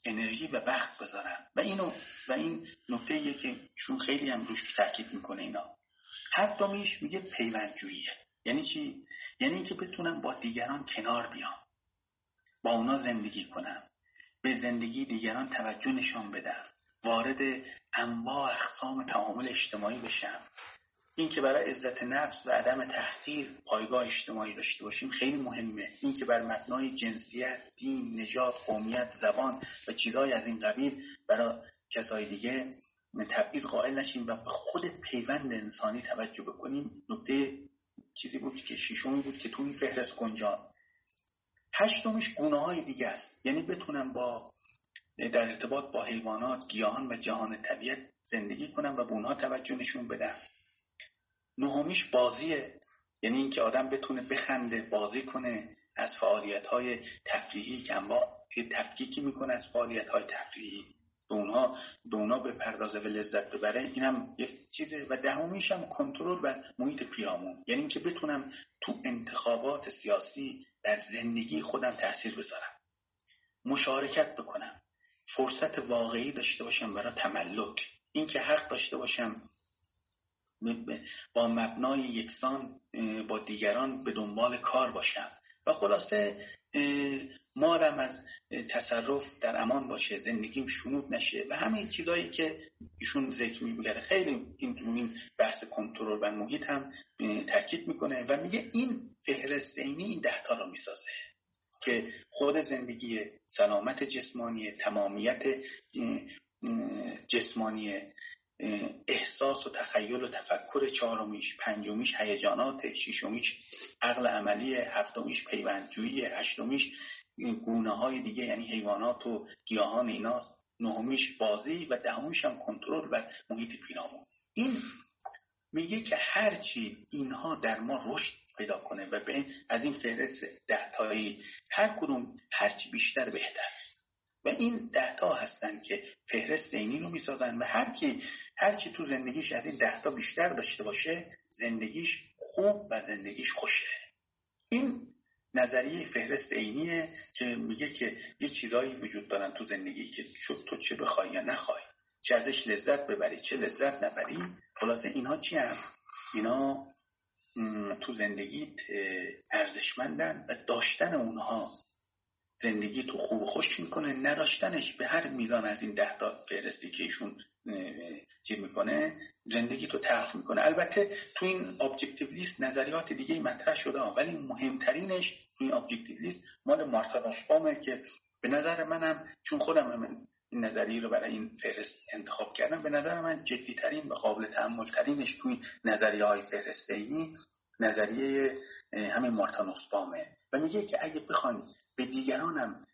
انرژی و وقت بذارم و اینو و این نکته که ایشون خیلی هم روش تاکید می‌کنه اینا. هفتمیش میگه پیوندجوییه. یعنی چی؟ یعنی اینکه بتونم با دیگران کنار بیام با اونا زندگی کنم به زندگی دیگران توجه نشان بدم وارد انواع اقسام تعامل اجتماعی بشم این که برای عزت نفس و عدم تحقیر پایگاه اجتماعی داشته باشیم خیلی مهمه. این که بر مبنای جنسیت دین نژاد قومیت زبان و چیزهای از این قبیل برای کسای دیگه تبعیض قائل نشیم و به خود پیوند انسانی توجه بکنیم. نکته چیزی بود که شیشمی بود که تو این فهرست گنجان. هشتمش گونه های دیگه است. یعنی بتونم با در ارتباط با حیوانات گیاهان و جهان طبیعت زندگی کنم و به اونها توجه نشون بدم. نهمیش بازیه. یعنی اینکه آدم بتونه بخنده بازی کنه از فعالیت های تفریحی که اما تفکیکی می‌کنه از فعالیت های تفریحی. به اونها به اونها و لذت ببره. اینم یه چیزه و دهمیش هم کنترل و محیط پیرامون. یعنی اینکه بتونم تو انتخابات سیاسی در زندگی خودم تاثیر بذارم. مشارکت بکنم. فرصت واقعی داشته باشم برای تملک. اینکه حق داشته باشم با مبنای یکسان با دیگران به دنبال کار باشم. و خلاصه مارم از تصرف در امان باشه زندگیم شنود نشه و همه چیزایی که ایشون ذکر میگه. خیلی این بحث کنترل و محیط هم تاکید می‌کنه و میگه این فهرست عینی این دهتا رو می‌سازه که خود زندگی سلامت جسمانی تمامیت جسمانی احساس و تخیل و تفکر چهارمیش پنجمیش هیجانات ششمیش عقل عملی هفتمیش پیوندجویی هشتمیش گونه های دیگه یعنی حیوانات و گیاهان ایناست. نهمیش بازی و دهمیش هم کنترل و محیط پیرامون. این میگه که هرچی اینها در ما رشد پیدا کنه و به از این فهرست دهتایی هر کدوم هرچی بیشتر بهتر. و این دهتا هستن که فهرست اینی رو می‌سازن و هر کی هر چی تو زندگیش از این دهتا بیشتر داشته باشه زندگیش خوب و زندگیش خوشه. این نظریه فهرست عینیه که میگه که یه چیزایی وجود دارن تو زندگی که تو چه بخوای یا نخوای. چه ازش لذت ببری چه لذت نبری. خلاصه اینها چی هم؟ اینا تو زندگیت ارزشمندن و داشتن اونها. زندگی تو خوب و خوش می‌کنه نداشتنش به هر میزان از این ده تا فهرستی که ایشون چی می‌کنه زندگی تو تلخ می‌کنه. البته تو این objective list نظریات دیگه مطرح شده ولی مهمترینش تو این objective list مال مارتا نوسبامه که به نظر منم چون خودم من این نظریه رو برای این فهرست انتخاب کردم به نظر من جدیترین و قابل تحمل ترینش توی نظریه های فهرسته نظریه همین مارتا نوسبامه و میگه که اگه بخوایم به دیگرانم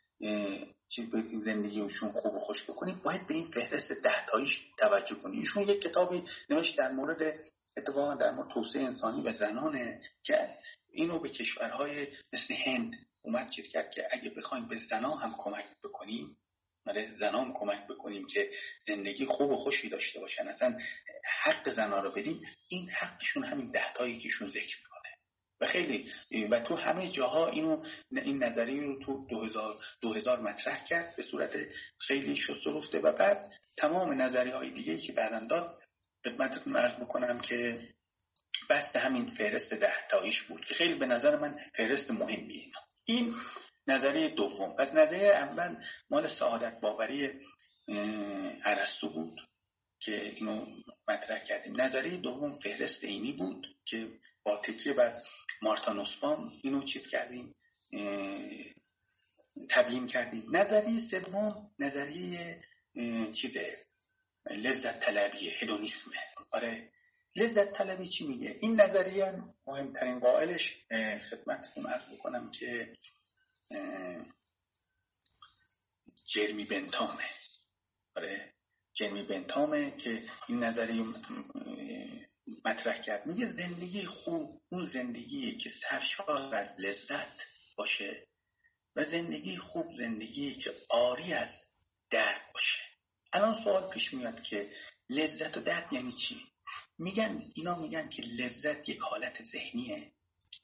چیز زندگیشون خوب و خوش بکنید باید به این فهرست دهتاییش توجه کنید ایشون یک کتابی نوشت در مورد اتفاقا در مورد توسعه انسانی و زنانه که اینو به کشورهای مثل هند اومد چیز کرد که اگه بخوایم به زنان هم کمک بکنیم برای زنان کمک بکنیم که زندگی خوب و خوشی داشته باشن اصلا حق زنها رو بدیم این حقشون همین دهتایی که ایشون ذکر و خیلی و تو همه جاها اینو این نظریه رو تو 2000 2000 مطرح کرد به صورت خیلی شست و رفته و بعد تمام نظریه های دیگه که بعدا داد خدمتتون عرض بکنم که بست همین فهرست ده تاییش بود که خیلی به نظر من فهرست مهمی این نظریه دوم. پس نظریه اول مال سعادت باوری ارسطو بود که اینو مطرح کردیم. نظریه دوم فهرست اینی بود که با تکیه بر مارتا نوسبام اینو چیز کردیم تبیین کردیم. نظریه سوم نظریه چیزه لذت طلبیه هدونیسمه آره. لذت طلبی چی میگه؟ این نظریه مهمترین قائلش خدمتتون عرض بکنم که جرمی بنتامه. آره. جرمی بنتامه که این نظریه مطرح کرد. میگه زندگی خوب اون زندگی که سرشار از لذت باشه و زندگی خوب زندگی که آری از درد باشه. الان سوال پیش میاد که لذت و درد یعنی چی؟ میگن اینا میگن که لذت یک حالت ذهنیه.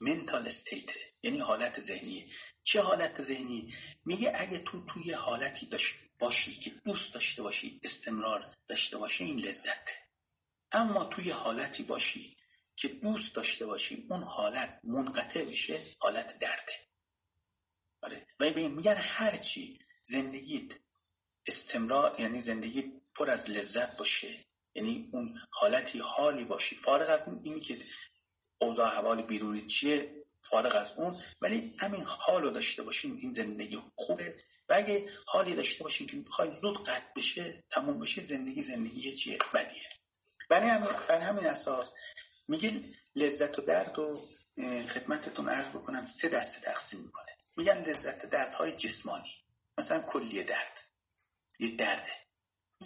منتال استیت یعنی حالت ذهنیه. چه حالت ذهنی؟ میگه اگه تو توی حالتی داشت باشی که دوست داشته باشی استمرار داشته باشی این لذت. اما توی حالتی باشی که دوست داشته باشی اون حالت منقطع بشه حالت درده. آره و میگن هرچی زندگیت استمرار یعنی زندگی پر از لذت باشه یعنی اون حالتی حالی باشی فارغ از اینی که اوضاع حوال بیرونی چیه فارغ از اون ولی همین حال رو داشته باشیم این زندگی خوبه. و اگه حالی داشته باشیم که می‌خوای زود قطع بشه تموم بشه زندگی زندگی چیه؟ بدیه. برای همین, همین اساس میگه لذت و درد و خدمتتون عرض بکنم سه دسته تقسیم می‌کنه. میگن لذت دردهای جسمانی مثلا کلیه درد. یه درده.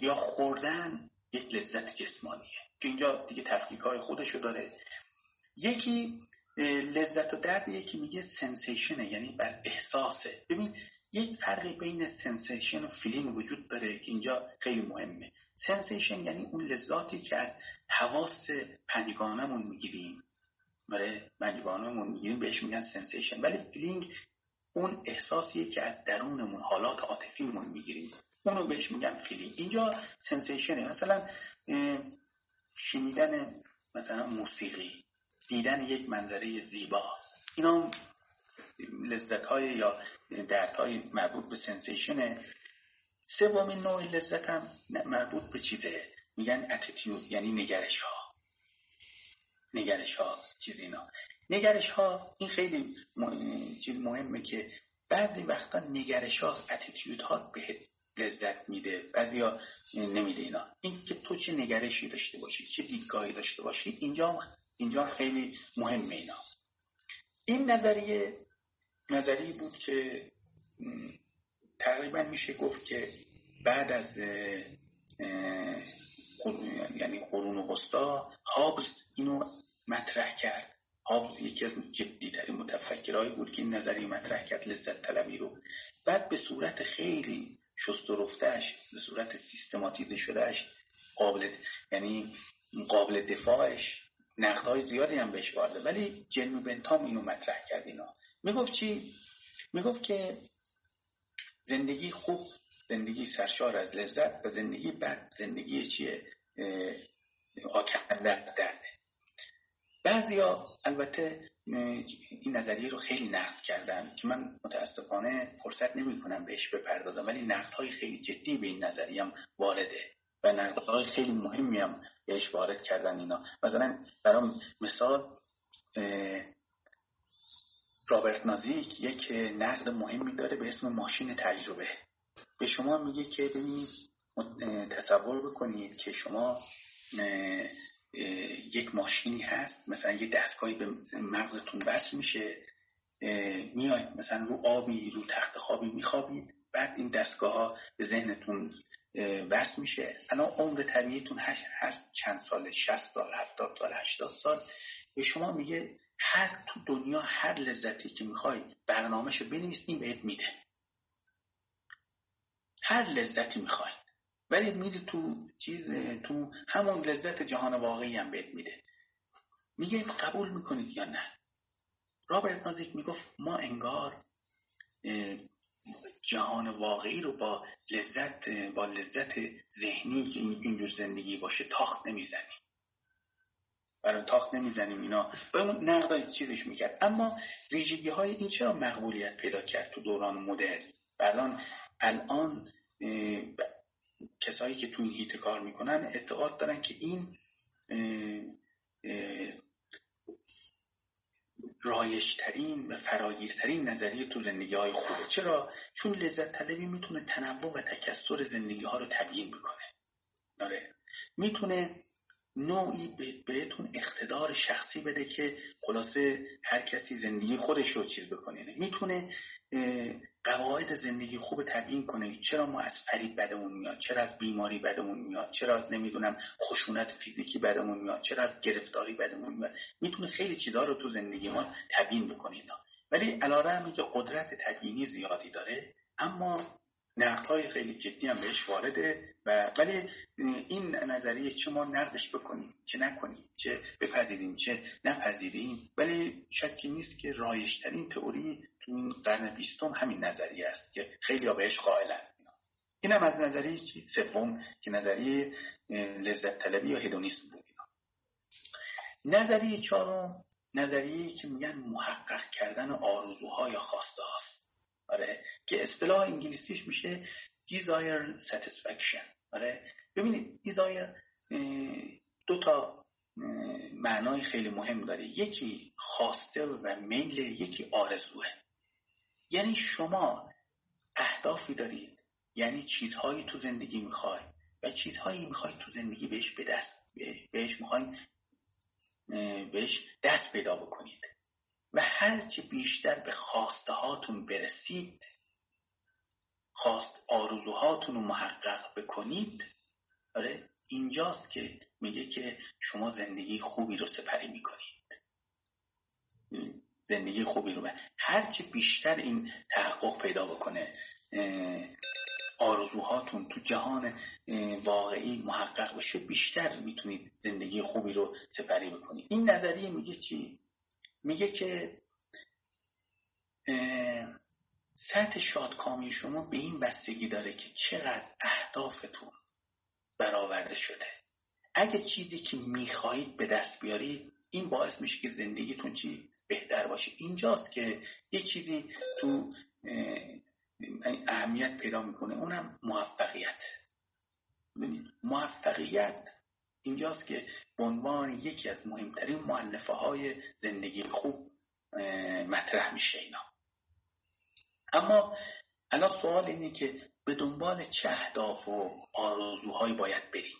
یا خوردن یک لذت جسمانیه. که اینجا دیگه تفکیک های خودشو داره یکی لذت و درد یکی میگه sensation ه یعنی بر احساسه. ببین یک فرقی بین sensation و feeling وجود داره که اینجا خیلی مهمه. sensation یعنی اون لذاتی که از حواس پنجگانمون می‌گیریم. برای پنجگانمون می‌گیریم بهش میگن sensation ولی feeling اون احساسیه که از درونمون حالات عاطفیمون می‌گیریم. اونو بهش میگن feeling اینجا sensation ه مثلا شنیدن مثلا موسیقی دیدن یک منظره زیبا. اینا لذت های یا درد های مربوط به sensation ه سومین نوع لذت هم مربوط به چیزه. میگن اتیتیود یعنی نگرش ها نگرش ها چیز اینا. نگرش ها این خیلی چیز مهمه که بعضی وقتا نگرش ها اتیتیود ها بهت لذت میده. ها نمیده اینا. این که تو چه نگرشی داشته باشی چه دیدگاهی داشته باشی اینجا اینجا خیلی مهمه اینا. این نظریه نظری بود که تقریبا میشه گفت که بعد از یعنی قرون وسطا هابز اینو مطرح کرد. هابز یکی از جدیترین متفکرهایی بود که این نظری مطرح کرد لذت طلبی رو. بعد به صورت خیلی شست و رفتش به صورت سیستماتیزه شدهش قابل یعنی قابل دفاعش نقدهای زیادی هم بهش وارده. ولی جنو بنتام اینو مطرح کرد اینا. می‌گفت چی؟ می‌گفت که زندگی خوب زندگی سرشار از لذت و زندگی بد. زندگی چیه؟ آکنده درده بعضیا البته این نظریه رو خیلی نقد کردن که من متاسفانه فرصت نمی کنم بهش بپردازم ولی های خیلی جدی به این نظریه هم وارده و های خیلی مهمی هم بهش وارد کردن اینا. مثلا برام مثال رابرت نازیک یک نقد مهمی داره به اسم ماشین تجربه. به شما میگه که ببینید تصور بکنید که شما یک ماشینی هست مثلا یه دستگاهی به مغزتون وصل میشه میای مثلا رو آبی رو تخت خوابی میخوابید بعد این دستگاه ها به ذهنتون وصل میشه. الان عمر طبیعیتون هر چند سال 60 سال 70 سال 80 سال به شما میگه هر تو دنیا هر لذتی که می‌خوای برنامهشو بنویس این بهت میده. هر لذتی می‌خوای ولی میری تو چیز تو همون لذت جهان واقعی هم بهت میده. میگه قبول می‌کنید یا نه؟ رابرت نازیک می‌گفت ما انگار جهان واقعی رو با لذت با لذت ذهنی که اینجور زندگی باشه تاخت نمی‌زنیم. برای تاخت نمی‌زنیم اینا. و اون نقدای چیزش می‌کرد. اما ویژگی های این چرا مقبولیت پیدا کرد تو دوران مدرن؟ الان الان کسایی که تو این هیته کار می‌کنن اعتقاد دارن که این رایشترین و فراگیرترین نظریه تو زندگی های خوبه. چرا؟ چون لذت طلبی می‌تونه تنوع و تکسر زندگی ها رو تبیین بکنه آره. می‌تونه نوعی بهتون اقتدار شخصی بده که خلاصه هر کسی زندگی خودش رو چیز بکنه. می‌تونه قواعد زندگی خوب تبیین کنه. چرا ما از فریب بدمون میاد؟ چرا از بیماری بدمون میاد؟ چرا از نمی‌دونم خشونت فیزیکی بدمون میاد؟ چرا از گرفتاری بدمون میاد؟ می‌تونه خیلی چیزا رو تو زندگی ما تبیین بکنه ولی علاوه میگه قدرت تبیینی زیادی داره اما های خیلی جدی هم بهش وارده و ولی این نظریه چه ما نقدش بکنیم چه نکنیم چه بپذیریم چه نپذیریم ولی شکی نیست که رایشترین تئوری تو قرن بیستم همین نظریه است که خیلی بهش قائلن. این هم از نظریه سوم که نظریه لذت طلبی یا هدونیسم بود نظریه چهارم نظریه که میگن محقق کردن آرزوها یا خواسته هاست. آره که اصطلاح انگلیسیش میشه desire satisfaction. آره ببینید desire دو تا معنای خیلی مهم داره. یکی خواسته و میل یکی آرزوه. یعنی شما اهدافی دارید یعنی چیزهایی تو زندگی می‌خوای و چیزهایی می‌خوای تو زندگی بهش به دست بهش می‌خواین بهش دست پیدا بکنید. و هرچی بیشتر به خواسته هاتون برسید خواست آرزوهاتون رو محقق بکنید آره اینجاست که میگه که شما زندگی خوبی رو سپری می‌کنید. زندگی خوبی رو هرچی بیشتر این تحقق پیدا بکنه آرزوهاتون تو جهان واقعی محقق بشه بیشتر می‌تونید زندگی خوبی رو سپری بکنید. این نظریه میگه چی؟ میگه که سطح شادکامی شما به این بستگی داره که چقدر اهدافتون برآورده شده. اگه چیزی که می‌خواهید به دست بیارید این باعث میشه که زندگیتون چی؟ بهتر باشه. اینجاست که یه چیزی تو اهمیت پیدا می‌کنه اونم موفقیت. موفقیت اینجاست که به عنوان یکی از مهمترین معلفه های زندگی خوب مطرح میشه اینا. اما الان سوال اینه که به دنبال چه اهداف و آرزوهایی باید بریم؟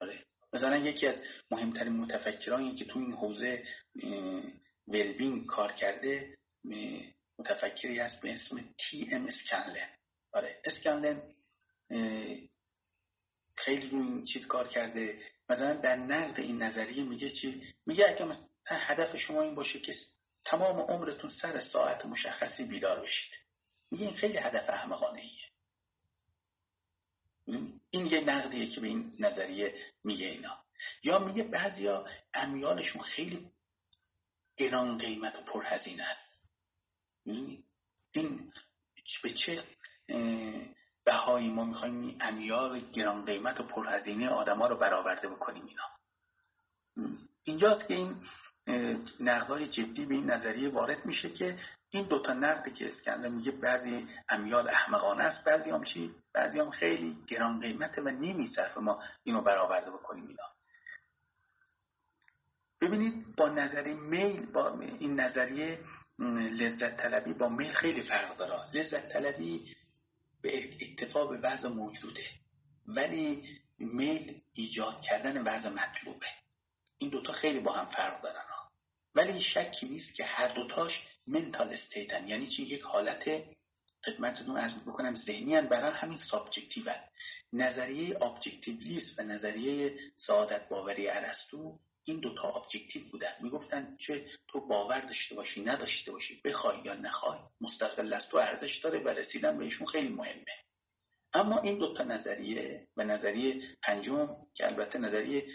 آره. مثلا یکی از مهمترین متفکرانی که تو این حوزه ولبینگ کار کرده متفکری هست به اسم تی ام اسکنلن. آره اسکنلن خیلی روی این چیز کار کرده. مثلا در نقد این نظریه میگه چی؟ میگه اگه مثلا هدف شما این باشه که تمام عمرتون سر ساعت مشخصی بیدار بشید. میگه این خیلی هدف احمقانه ایه این یه نقدیه که به این نظریه میگه اینا. یا میگه بعضیا امیالشون خیلی گران قیمت و پرهزینه است. این به چه بهایی ما می‌خوایم این امیال گران قیمت و پرهزینه آدما رو برآورده بکنیم اینا. اینجاست که این نقدهای جدی به این نظریه وارد میشه که این دوتا نقدی که اسکندر میگه بعضی امیال احمقانه است بعضی هم چی؟ بعضی هم خیلی گران قیمته و نمیصرفه ما اینو برآورده بکنیم اینا. با نظریه میل با این نظریه لذت طلبی با میل خیلی فرق داره. لذت طلبی به اکتفا به وضع موجوده ولی میل ایجاد کردن وضع مطلوبه. این دوتا خیلی با هم فرق دارن. ها. ولی شکی نیست که هر دوتاش mental state ن یعنی چی؟ یک حالت خدمتتون عرض بکنم ذهنی برای همین subjective نظریه objective list و نظریه سعادت باوری ارسطو این دوتا ابجکتیو بودن. می‌گفتن چه تو باور داشته باشی نداشته باشی بخوای یا نخوای مستقل از تو ارزش داره و رسیدن بهشون خیلی مهمه. اما این دوتا نظریه و نظریه پنجم که البته نظریه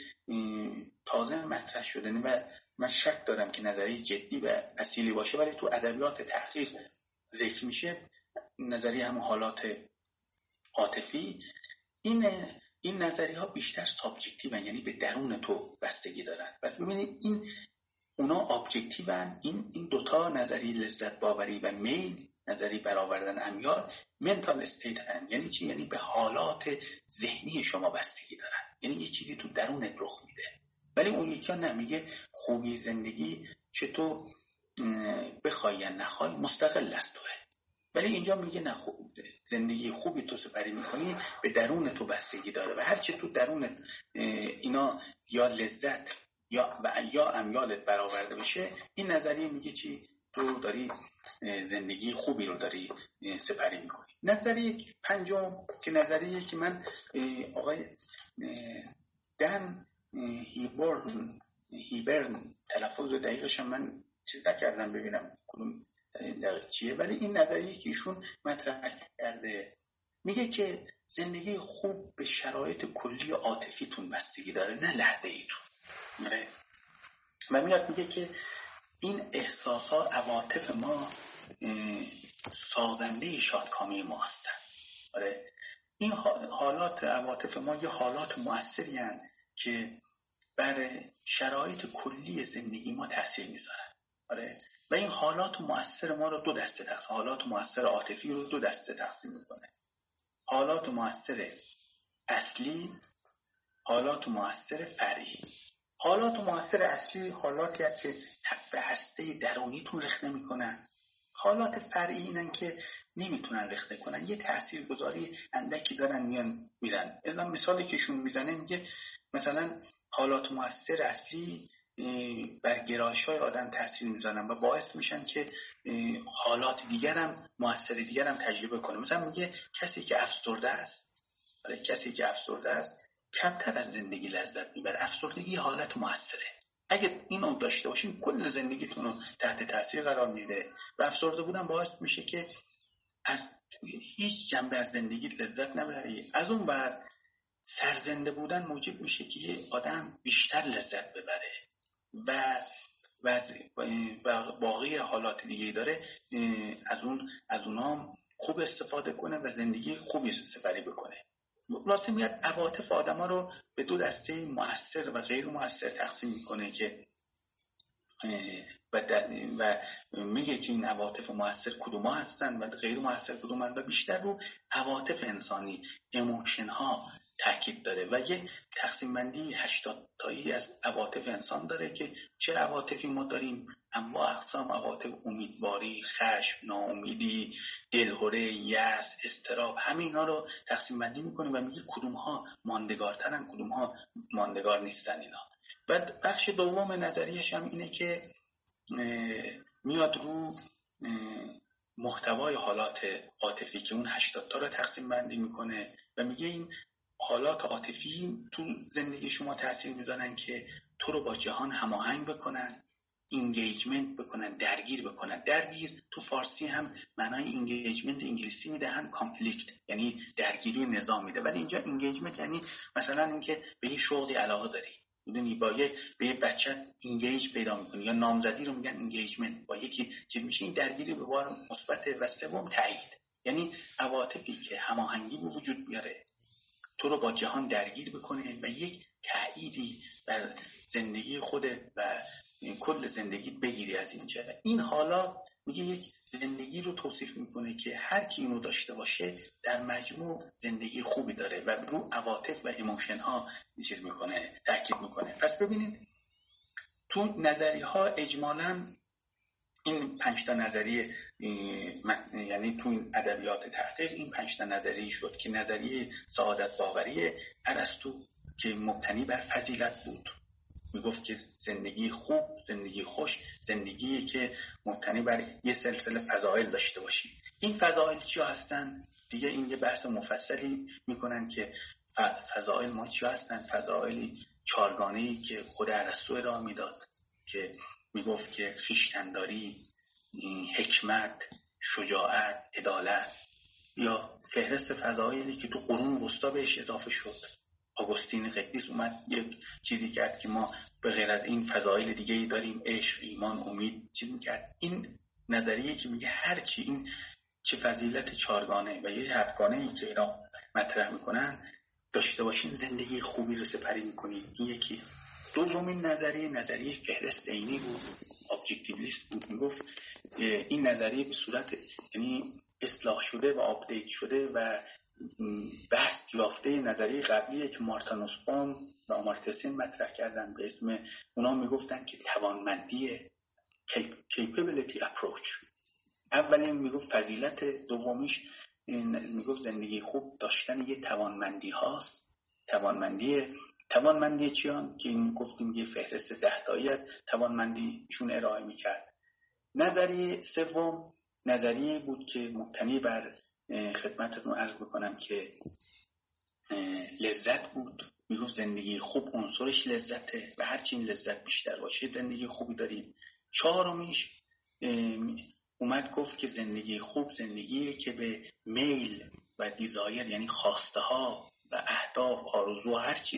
تازه مطرح شده و من شک دارم که نظریه جدی و اصیلی باشه ولی تو ادبیات تحقیق ذکر میشه. نظریه هم حالات عاطفی. این این نظریه ها بیشتر subjective یعنی به درون تو بستگی دارن. پس ببینید این اونا objective این این دوتا نظریه لذت باوری و میل نظریه برآوردن امیال mental state هن. یعنی چی؟ یعنی به حالات ذهنی شما بستگی دارن. یعنی یه چیزی تو درونت رخ میده. ولی اون یکی نمیگه خوبی زندگی چطور بخوای یا نخوای مستقل از توئه ولی اینجا میگه نه خوب زندگی خوبی تو سپری می‌کنی به درون تو بستگی داره و هرچی تو درون اینا یا لذت یا و یا امیالت برآورده بشه این نظریه میگه چی؟ تو داری زندگی خوبی رو داری سپری می‌کنی. نظریه پنجم که نظریه که من آقای دن هیبرن هیبرن تلفظ دقیقش من چیز نکردم ببینم کدوم چیه. ولی این نظریه که ایشون مطرح کرده میگه که زندگی خوب به شرایط کلی عاطفیتون بستگی داره نه لحظه ایتون آره. و میاد میگه که این احساسات عواطف ما سازنده شادکامی ما هستن آره. این حالات عواطف ما یه حالات موثری که بر شرایط کلی زندگی ما تاثیر می‌ذارن. آره. و این حالات مؤثر ما رو دو دسته تقسیم حالات مؤثر عاطفی رو دو دسته تقسیم می‌کنه. حالات مؤثر اصلی حالات مؤثر فرعی. حالات مؤثر اصلی حالاتی هست که به هسته درونیتون رخ نمی‌کنن حالات فرعی اینن که نمی‌تونن رخنه کنن. یه تأثیر گذاری اندکی دارن میان میرن. مثالی که شون می‌زنه میگه مثلا حالات مؤثر اصلی بر گرایش های آدم تاثیر می‌زنن و باعث میشن که حالات دیگرم موثر دیگرم تجربه کنه. مثلا میگه کسی که افسرده است. برای کسی که افسرده است کمتر از زندگی لذت می‌بره. افسردگی حالت موثره. اگه اینو داشته باشین کل زندگیتون رو تحت تاثیر قرار میده. و افسرده بودن باعث میشه که از هیچ جنبه از زندگی لذت نبری. از اون بر سرزنده بودن موجب میشه که یه آدم بیشتر لذت ببره. و و باقی حالات دیگه داره از اون از اونها خوب استفاده کنه و زندگی خوبی سپری بکنه. واسه میاد عواطف آدما رو به دو دسته موثر و غیر موثر تقسیم می‌کنه که و میگه که این عواطف موثر کدوم هستن و غیر موثر کدوم و بیشتر رو عواطف انسانی اموشن ها. تاکید داره. و یک تقسیم بندی 80 تایی از عواطف انسان داره که چه عواطفی ما داریم؟ اما اقسام عواطف امیدواری خشم ناامیدی دلهوره یأس استراب همینا رو تقسیم بندی می‌کنه و میگه کدوم ها ماندگارترن کدوم ها ماندگار نیستن اینا. و بخش دوم نظریش هم اینه که میاد رو محتوای حالات عاطفی که اون 80 تا رو تقسیم بندی می‌کنه و میگه این حالات عاطفی تو زندگی شما تاثیر می‌ذارن که تو رو با جهان هماهنگ بکنن engagement بکنن درگیر بکنن. درگیر تو فارسی هم معنای engagement انگلیسی میده هم conflict یعنی درگیری نزاع میده. ولی اینجا engagement یعنی مثلا اینکه به یه شغلی علاقه داری. می‌دونی؟ با یه به یه بچه engage پیدا می‌کنی یا نامزدی رو میگن engagement با یکی چیز میشه. این درگیری به بار مثبت و سوم تایید یعنی عواطفی که هماهنگی به وجود بیاره تو رو با جهان درگیر بکنه. و یک تأییدی بر زندگی خودت و کل زندگی بگیری از اینجا این حالا میگه یک زندگی رو توصیف می‌کنه که هر کی اینو داشته باشه در مجموع زندگی خوبی داره و رو عواطف و emotion ها می‌کنه تاکید می‌کنه. پس ببینید تو نظری ها اجمالا این پنج تا نظریه یعنی تو این ادبیات تحقیق این پنج تا نظریه شد که نظریه سعادت باوری ارسطو که مبتنی بر فضیلت بود. می‌گفت که زندگی خوب زندگی خوش زندگی که مبتنی بر یه سلسله فضایل داشته باشی. این فضایل چی هستن؟ دیگه این یه بحث مفصلی می‌کنن که فضایل ما چی هستن؟ فضایلی چارگانه ای که خود ارسطو را می‌داد که می‌گفت که خیشتنداری حکمت شجاعت عدالت. یا فهرست فضایلی که تو قرون وسطا بهش اضافه شد. آگوستین قدیس اومد یک چیزی کرد که ما به غیر از این فضایل دیگه ای داریم عشق ایمان امید چیزی می‌کرد این نظریه که میگه هر چی این چه فضیلت چارگانه و یه هفتگانه ای که اینا مطرح می‌کنن داشته باشین زندگی خوبی رو سپری می‌کنید این یکی. دومین نظریه نظریه فهرست عینی بود objectivist بود می‌گفت این نظریه به صورت یعنی اصلاح شده و update شده و بسط یافته نظریه قبلی که مارتا و آمارتیا سن مطرح کردن به اسم اونا می‌گفتن که توانمندی capability approach. اولین می‌گفت فضیلت دومیش می‌گفت زندگی خوب داشتن یه توانمندی هاست توانمندی توانمندی چیان؟ که این گفتیم یه فهرست دهتایی از توانمندیشون ارائه می‌کرد. نظریه سوم نظریه بود که مبتنی بر خدمتتون عرض بکنم که لذت بود. می‌گفت زندگی خوب عنصرش لذته و هرچی این لذت بیشتر باشه زندگی خوبی داریم. چهارمیش اومد گفت که زندگی خوب زندگی که به میل و desire یعنی خواسته ها و اهداف آرزو هرچی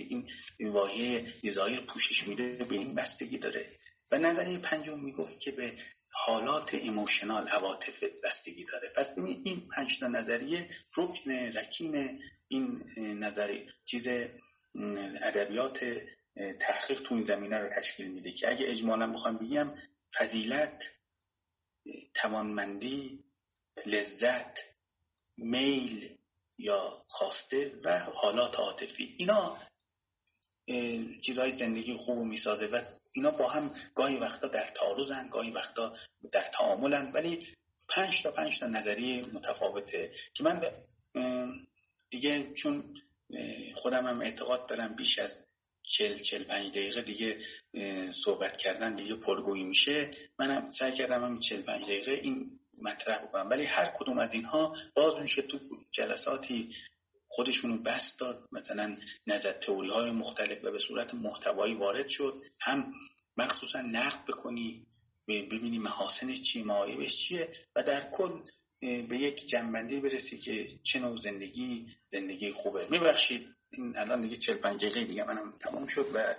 این واژه desire پوشش میده به این بستگی داره. و نظریه پنجم می‌گفت که به حالات emotional عواطف بستگی داره. پس این پنج تا نظریه رکن رکین این نظریه چیز ادبیات تحقیق تو این زمینه رو تشکیل میده که اگه اجمالا بخوام بگم فضیلت توانمندی لذت میل یا خواسته و حالات عاطفی. اینا چیزهای زندگی خوب می‌سازه و اینا با هم گاهی وقتا در تعارضن گاهی وقتا در تعاملن ولی پنج تا پنج تا نظریه متفاوته که من دیگه چون خودم هم اعتقاد دارم بیش از چل چل پنج دقیقه دیگه صحبت کردن دیگه پرگویی میشه. منم سعی کردم هم چل پنج دقیقه این مطرح بکنم. ولی هر کدوم از اینها باز میشه تو جلساتی خودشونو بست داد. مثلا نظر تئوری های مختلف و به صورت محتوایی وارد شد. هم مخصوصا نقد بکنی ببینی محاسن چی معایبش چیه و در کل به یک جنبندی برسی که چه نوع زندگی زندگی خوبه. میبخشید این الان دیگه چل پنج دقیقه دیگه منم تمام شد و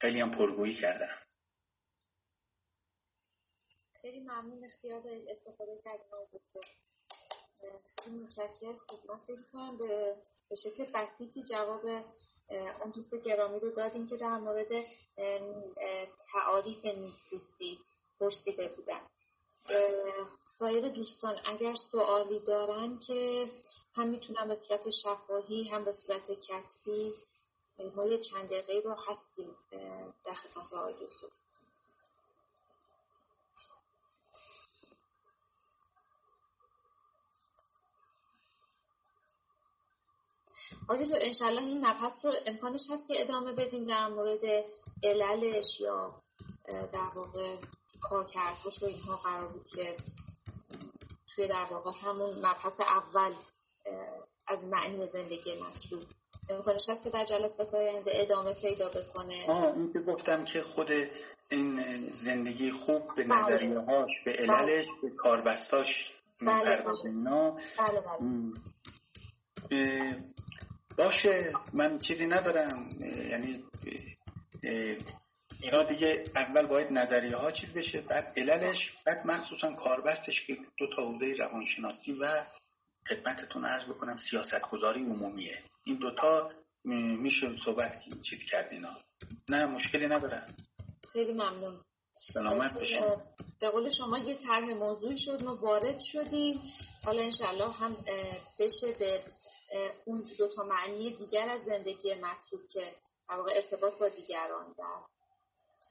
خیلی هم پرگویی کردم. خیلی ممنون. اختیار استفاده کردیم دکتر. متشکرم. من فکر کنم به به شکل بسیطی جواب اون دوست گرامی رو دادیم که در مورد تعاریف نیکزیستی پرسیده بودن. سایر دوستان اگر سوالی دارن که هم می‌تونم به صورت شفاهی هم به صورت کتبی ما یه چند دقیقه رو هستیم. در خدمت آقای دکتر. آقای انشالله این مبحث رو امکانش هست که ادامه بدیم در مورد عللش یا در واقع کارکردش و اینها قرار بود که توی در واقع همون مبحث اول از معنی زندگی مطلوب امکانش هست که در جلسات آینده ادامه پیدا بکنه آه این که گفتم که خود این زندگی خوب به بله. نظریه هاش به بله. عللش به کاربستاش بله بله. بله بله. باشه من چیزی ندارم. یعنی اینا دیگه اول باید نظریه ها چیز بشه بعد عللش بعد مخصوصا کاربستش که دو تا حوزه روانشناسی و خدمتتون عرض بکنم سیاست گذاری عمومیه. این دوتا میشه صحبت چیز کرد اینا. نه مشکلی ندارم خیلی ممنون. سلامت باشید به قول شما یه طرح موضوعی شد ما وارد شدیم. حالا انشالله هم بشه به اون دو تا معنی دیگر از زندگی مطلوب که در واقع ارتباط با دیگران و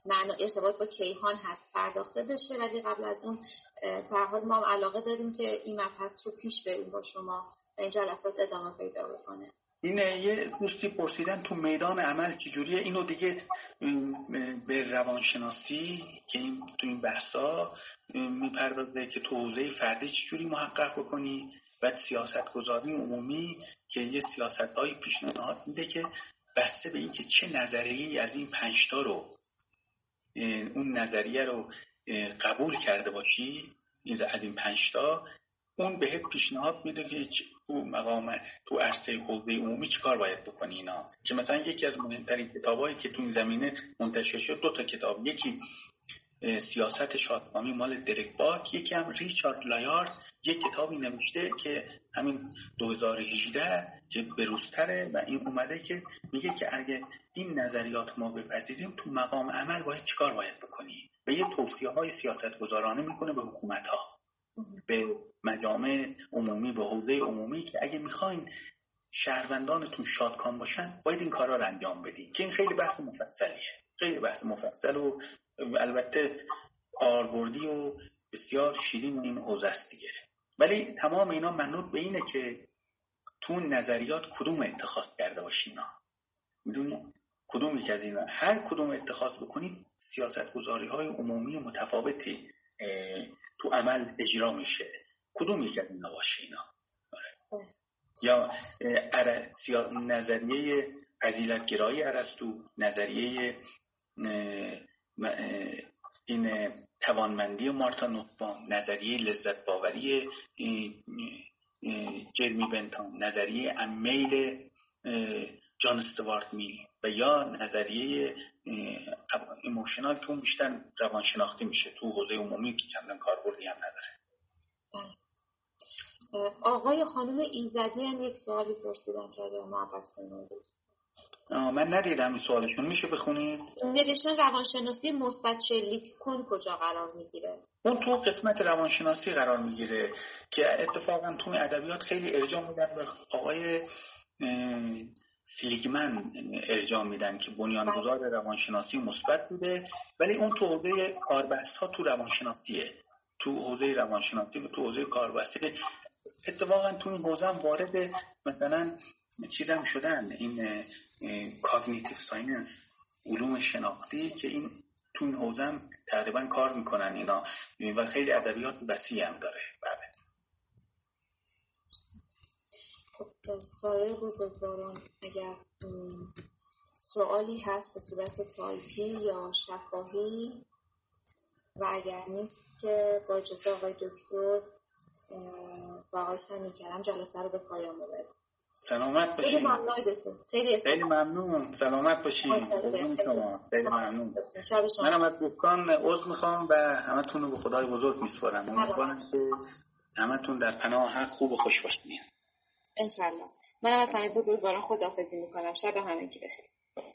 معنا ارتباط با کیهان هست پرداخته بشه. ولی قبل از اون به حال ما علاقه داریم که این مبحث رو پیش بریم با شما و این جلسات ادامه پیدا بکنه. اینه یه دوستی پرسیدن تو میدان عمل چجوریه؟ اینو دیگه به روانشناسی که این تو این بحثا می‌پردازه که تو حوزه فردی چجوری محقق بکنی؟ و سیاست گذاری عمومی که یه سیاست های پیشنهاد میده که بسته به اینکه چه نظریه از این پنجتا رو اون نظریه رو قبول کرده باشی از این پنجتا اون بهت پیشنهاد میده که تو مقام تو عرصه حوزه عمومی کار باید بکنی اینا. که مثلا یکی از مهمترین کتابایی که تو این زمینه منتشر شد دو تا کتاب. یکی سیاست شادکامی مال درک باک یکی هم ریچارد لایارد یک کتابی نوشته که همین 2018 که بروزتره و این اومده که میگه که اگه این نظریات ما بپذیریم تو مقام عمل باید چیکار باید بکنی؟ و یه توصیه های سیاست گذارانه می‌کنه به حکومت ها به مجامع عمومی به حوزه عمومی که اگه می‌خواین شهروندانتون شادکام باشن باید این کارا رو انجام بدین که این خیلی بحث مفصلیه. خیلی بحث مفصل و البته کاربردی و بسیار شیرین این حوزه است دیگه. ولی تمام اینا منوط به اینه که تو نظریات کدوم اتخاذ کرده باشین می‌دونی؟ کدوم یک از اینا؟ هر کدوم اتخاذ بکنید سیاست گذاری های عمومی متفاوتی تو عمل اجرا میشه. کدوم یک از اینا باشه اینا؟ یا نظریه عزیلت گرایی ارسطو نظریه این توانمندی مارتا نوتبام نظریه لذت باوری جرمی بنتام نظریه امیل جان استوارت میل و یا نظریه ایموشنال که اون بیشتر روانشناختی میشه تو حوزه عمومی که چندان کاربردی هم نداره بله. آقای خانم ایزدی هم یک سوالی پرسیدن که اگر محبت کنید من ندیدم این سوالشون. میشه بخونید نوشتن روانشناسی مثبت شلیک کن کجا قرار می‌گیره. اون تو قسمت روانشناسی قرار می‌گیره که اتفاقا تو ادبیات خیلی ارجاع میدن به آقای سیگمن ارجاع میدن که بنیانگذار بله. روانشناسی مثبت بوده. ولی اون تو حوزه کاربست ها تو روانشناسیه. تو حوزه روانشناسی و تو حوزه کاربستی اتفاقا تو این حوزه هم وارد مثلا چیزم شدن؟ این cognitive science علوم شناختی که این تو این حوزه تقریبا کار می‌کنن اینا. و خیلی ادبیات وسیع هم داره. بله. خب سایر بزرگواران اگر سوالی هست به صورت تایپی یا شفاهی و اگر نیست که با اجازه آقای دکتر و آقای سمی جلسه رو به پایان ببریم. سلامت باشید خیلی خیلی ممنون. سلامت باشید شما. خیلی ممنون. منم از دوستان عضو می‌خوام و همه رو به خدای بزرگ میسپارم. امیدوارم که همتون در پناه حق خوب و خوش باشین. انشالله منم از همه بزرگواران خداحافظی می‌کنم. شب همگی بخیر.